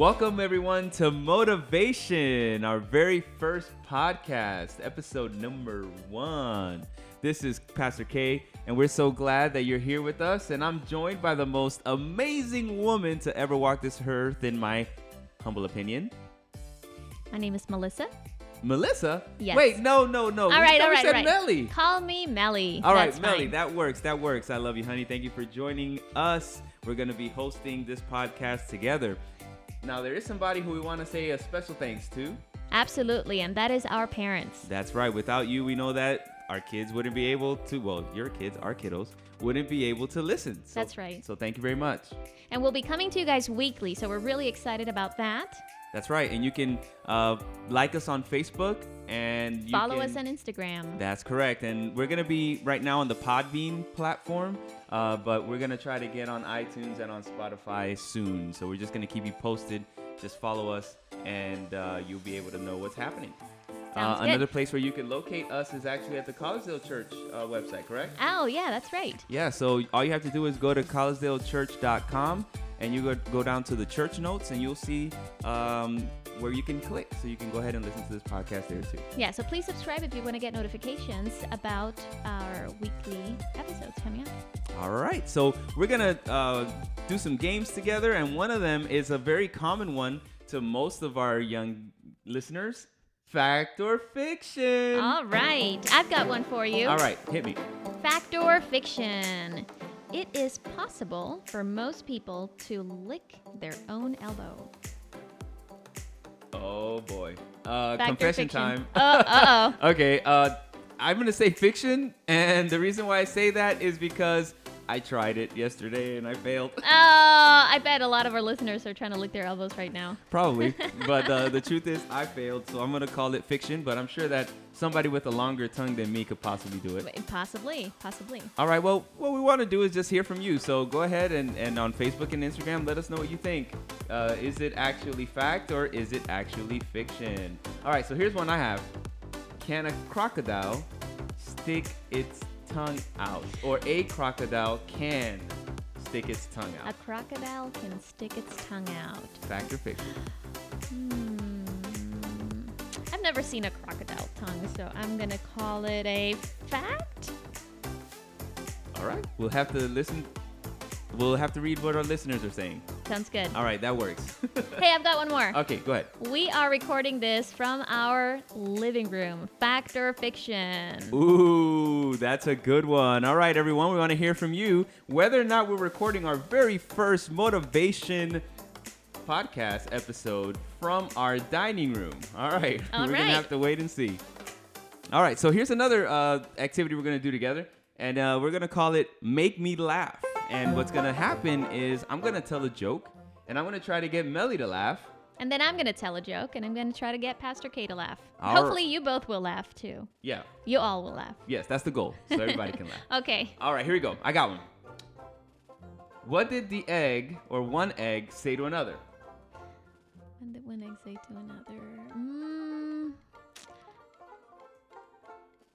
Welcome, everyone, to Motivation, our very first podcast, episode number one. This is Pastor K, and we're so glad that you're here with us. And I'm joined by the most amazing woman to ever walk this earth, in my humble opinion. My name is Melissa. Melissa? Yes. Wait, no, no, no. All we right, all right, all right. Melly. Call me Melly. All right, That's Melly, fine. that works. That works. I love you, honey. Thank you for joining us. We're going to be hosting this podcast together. Now, there is somebody who we want to say a special thanks to. Absolutely, and that is our parents. That's right. Without you, we know that our kids wouldn't be able to, well, your kids, our kiddos, wouldn't be able to listen. So, That's right. So thank you very much. And we'll be coming to you guys weekly, so we're really excited about that. That's right. And you can uh, like us on Facebook and you Follow can- us on Instagram. That's correct. And we're going to be right now on the Podbean platform, uh, but we're going to try to get on iTunes and on Spotify soon. So we're just going to keep you posted. Just follow us, and uh, you'll be able to know what's happening. Uh, another place where you can locate us is actually at the Collegedale Church uh, website, correct? Oh, yeah, that's right. Yeah, so all you have to do is go to collegedalechurch.com and you go, go down to the church notes and you'll see um, where you can click. So you can go ahead and listen to this podcast there too. Yeah, so please subscribe if you want to get notifications about our weekly episodes coming up. All right, so we're gonna uh, do some games together, and one of them is a very common one to most of our young listeners: fact or fiction. All right, I've got one for you. All right, hit me. Fact or fiction? It is possible for most people to lick their own elbow. Oh boy, uh, Fact or confession fiction? time. Oh, uh-oh. okay, uh, I'm gonna say fiction, and the reason why I say that is because I tried it yesterday and I failed. Oh, I bet a lot of our listeners are trying to lick their elbows right now. Probably, but uh, the truth is I failed, so I'm gonna call it fiction. But I'm sure that somebody with a longer tongue than me could possibly do it. Possibly, possibly. All right. Well, what we want to do is just hear from you. So go ahead and, and on Facebook and Instagram, let us know what you think. Uh, is it actually fact or is it actually fiction? All right. So here's one I have. Can a crocodile stick its tongue out, or a crocodile can stick its tongue out. A crocodile can stick its tongue out. Fact or fiction? Hmm. I've never seen a crocodile tongue, so I'm gonna call it a fact. All right. We'll have to listen. We'll have to read what our listeners are saying. Sounds good. All right. That works. Hey, I've got one more. okay. Go ahead. We are recording this from our living room. Fact or fiction? Ooh, that's a good one. All right, everyone, we want to hear from you whether or not we're recording our very first motivation podcast episode from our dining room. All right, All we're right. gonna have to wait and see. All right, so here's another uh, activity we're gonna do together, and uh, we're gonna call it "Make Me Laugh." And what's gonna happen is I'm gonna tell a joke, and I'm gonna try to get Melly to laugh. And then I'm gonna tell a joke, and I'm gonna try to get Pastor K to laugh. Hopefully, you both will laugh too. Yeah, You all will laugh. yes, that's the goal, so everybody can laugh. Okay. All right, here we go. I got one. What did the egg or one egg say to another? And did one egg say to another? Mm,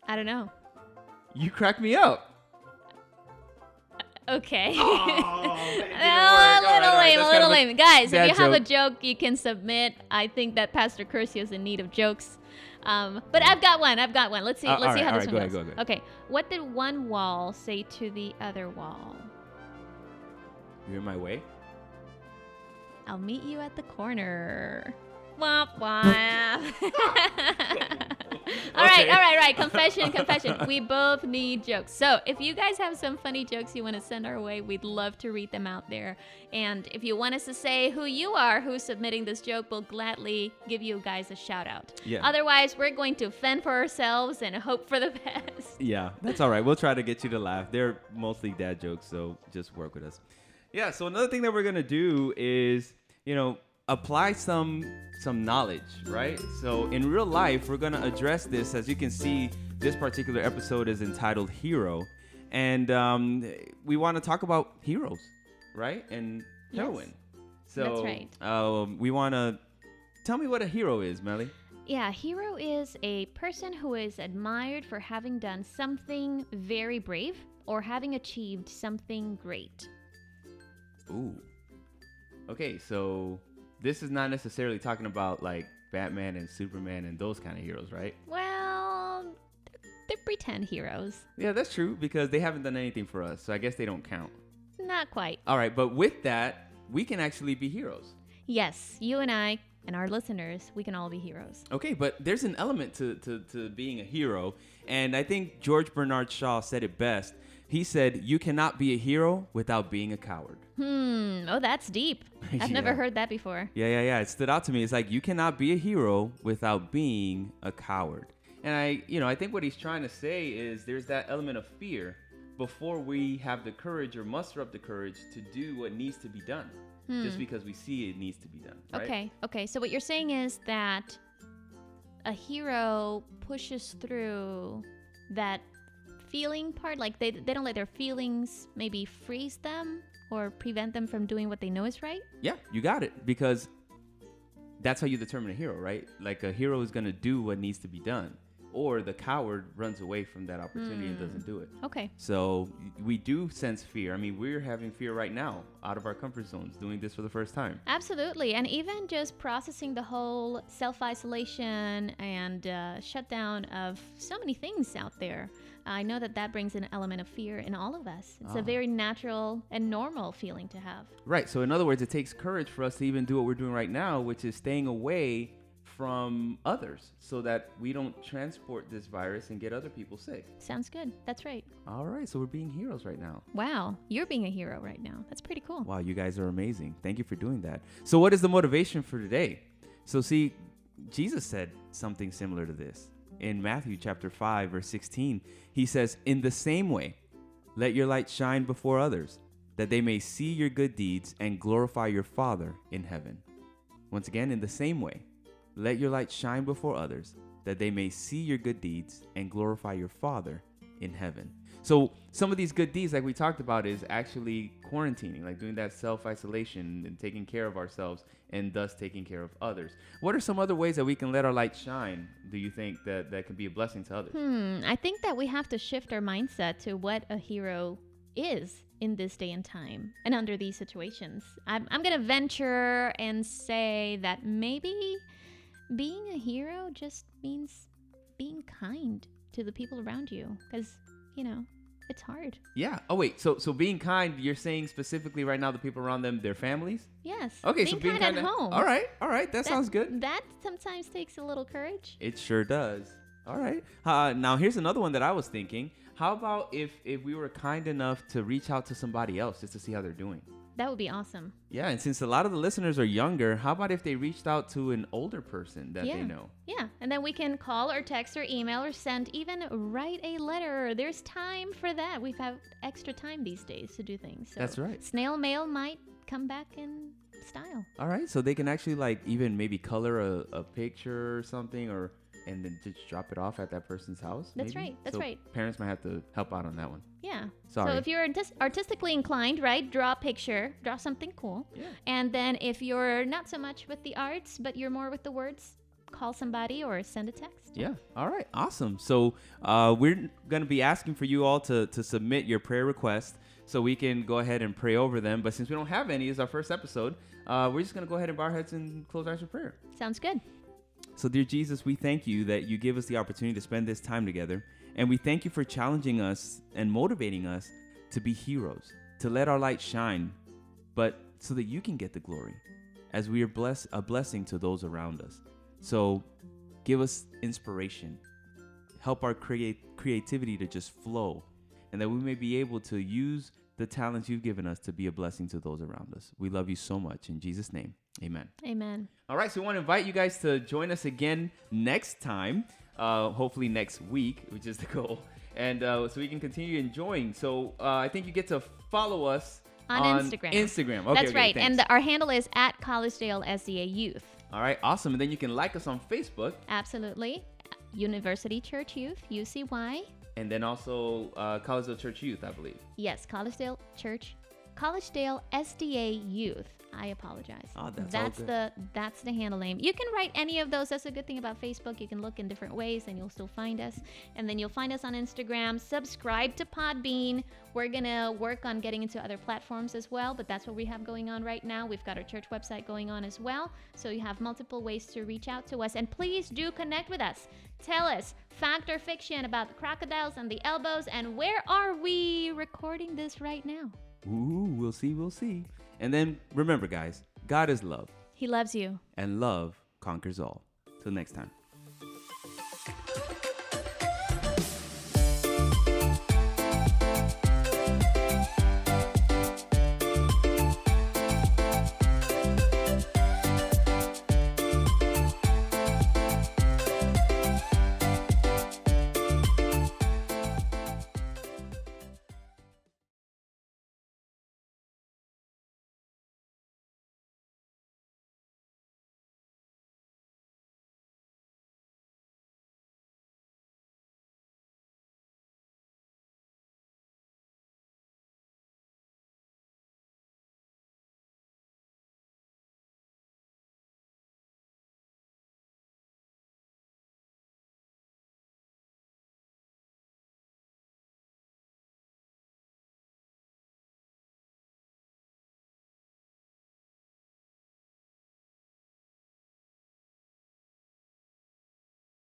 I don't know. You crack me up. Okay. Oh, it didn't work. a little lame, a little lame. Guys, if you have a joke, you can submit. I think that Pastor Curcio is in need of jokes. Um, but I've got one. I've got one. Let's see. Uh, let's see right, how this right, one go goes. ahead, go Okay. What did one wall say to the other wall? You're in my way. I'll meet you at the corner. Womp womp. all right, Okay. all right, all right. Confession, confession. We both need jokes. So if you guys have some funny jokes you want to send our way, we'd love to read them out there. And if you want us to say who you are who's submitting this joke, we'll gladly give you guys a shout out. Yeah. Otherwise, we're going to fend for ourselves and hope for the best. Yeah, that's all right. We'll try to get you to laugh. They're mostly dad jokes, so just work with us. Yeah. So another thing that we're gonna do is, you know, apply some some knowledge, right? So in real life, we're gonna address this. As you can see, this particular episode is entitled "Hero," and um, we want to talk about heroes, right? And Yes. heroine. So That's right. Um, we want to tell me what a hero is, Melly. Yeah, hero is a person who is admired for having done something very brave or having achieved something great. Ooh. Okay, so this is not necessarily talking about like Batman and Superman and those kind of heroes, right? Well, they're, pretend heroes. Yeah, that's true because they haven't done anything for us, so I guess they don't count. Not quite. All right, but with that, we can actually be heroes. Yes, you and I and our listeners, we can all be heroes. Okay, but there's an element to, to, to being a hero, and I think George Bernard Shaw said it best. He said, You cannot be a hero without being a coward. Hmm. Oh, that's deep. I've never Yeah. heard that before. Yeah, yeah, yeah. It stood out to me. It's like you cannot be a hero without being a coward. And I, you know, I think what he's trying to say is there's that element of fear before we have the courage or muster up the courage to do what needs to be done, just hmm. because we see it needs to be done. Right? Okay. Okay. So what you're saying is that a hero pushes through that feeling part like they they don't let their feelings maybe freeze them or prevent them from doing what they know is right? Yeah, you got it. Because that's how you determine a hero, right? Like a hero is going to do what needs to be done, or the coward runs away from that opportunity and doesn't do it. Okay. So we do sense fear. I mean, we're having fear right now, out of our comfort zones, doing this for the first time. Absolutely. And even just processing the whole self isolation and uh, shutdown of so many things out there. I know that that brings an element of fear in all of us. It's Ah. a very natural and normal feeling to have. Right. So in other words, it takes courage for us to even do what we're doing right now, which is staying away from others, so that we don't transport this virus and get other people sick. Sounds good. That's right. All right. So we're being heroes right now. Wow. You're being a hero right now. That's pretty cool. Wow, you guys are amazing. Thank you for doing that. So, what is the motivation for today? So, see, Jesus said something similar to this in Matthew chapter 5, verse 16. He says, In the same way, let your light shine before others, that they may see your good deeds and glorify your Father in heaven. Once again, in the same way, let your light shine before others, that they may see your good deeds and glorify your Father in heaven. So, some of these good deeds, like we talked about, is actually quarantining, like doing that self isolation and taking care of ourselves and thus taking care of others. What are some other ways that we can let our light shine, do you think, that, that can be a blessing to others? Hmm. I think that we have to shift our mindset to what a hero is in this day and time and under these situations. I'm, I'm going to venture and say that maybe being a hero just means being kind to the people around you because, you know, it's hard. Yeah. Oh, wait. So, so being kind, you're saying specifically right now, the people around them, their families? Yes. Okay, being so being kind, kind at home. All right. All right. That, That- sounds good. That sometimes takes a little courage. It sure does. All right. Uh, now here's another one that I was thinking. How about if if we were kind enough to reach out to somebody else just to see how they're doing? That would be awesome. Yeah, and since a lot of the listeners are younger, how about if they reached out to an older person that Yeah. they know? Yeah, and then we can call or text or email or send, even write a letter. There's time for that. We've had extra time these days to do things. So That's right. Snail mail might come back in style. All right, so they can actually like even maybe color a, a picture or something, or and then just drop it off at that person's house. That's maybe? right, that's So right. Parents might have to help out on that one. Yeah. Sorry. So if you're artis- artistically inclined, right, draw a picture, draw something cool. Yeah. And then if you're not so much with the arts, but you're more with the words, call somebody or send a text. Yeah. All right. Awesome. So uh, we're going to be asking for you all to, to submit your prayer requests so we can go ahead and pray over them. But since we don't have any, it's our first episode, uh, we're just going to go ahead and bow our heads and close our eyes for prayer. Sounds good. So, dear Jesus, we thank you that you give us the opportunity to spend this time together. And we thank you for challenging us and motivating us to be heroes, to let our light shine, but so that you can get the glory as we are bless- a blessing to those around us. So, give us inspiration. Help our create- creativity to just flow, and that we may be able to use the talents you've given us to be a blessing to those around us. We love you so much. In Jesus' name, amen. Amen. All right, so we want to invite you guys to join us again next time, uh, hopefully next week, which is the goal, and uh, so we can continue enjoying. So uh, I think you get to follow us On Instagram. Instagram. Okay, That's okay, right. thanks. And the, our handle is at Collegedale SDA Youth. All right, awesome. And then you can like us on Facebook, Absolutely. University Church Youth, UCY. And then also uh, Collegedale Church Youth, I believe. Yes, Collegedale Church, Collegedale SDA Youth I apologize. Oh, that's good. the that's the handle name. You can write any of those. That's a good thing about Facebook. You can look in different ways and you'll still find us. And then you'll find us on Instagram. Subscribe to Podbean. We're gonna work on getting into other platforms as well, but that's what we have going on right now. We've got our church website going on as well. So you have multiple ways to reach out to us. And please do connect with us. Tell us fact or fiction about the crocodiles and the elbows and where are we recording this right now? Ooh, we'll see, we'll see. And then remember, guys, God is love, He loves you. and love conquers all. Till next time.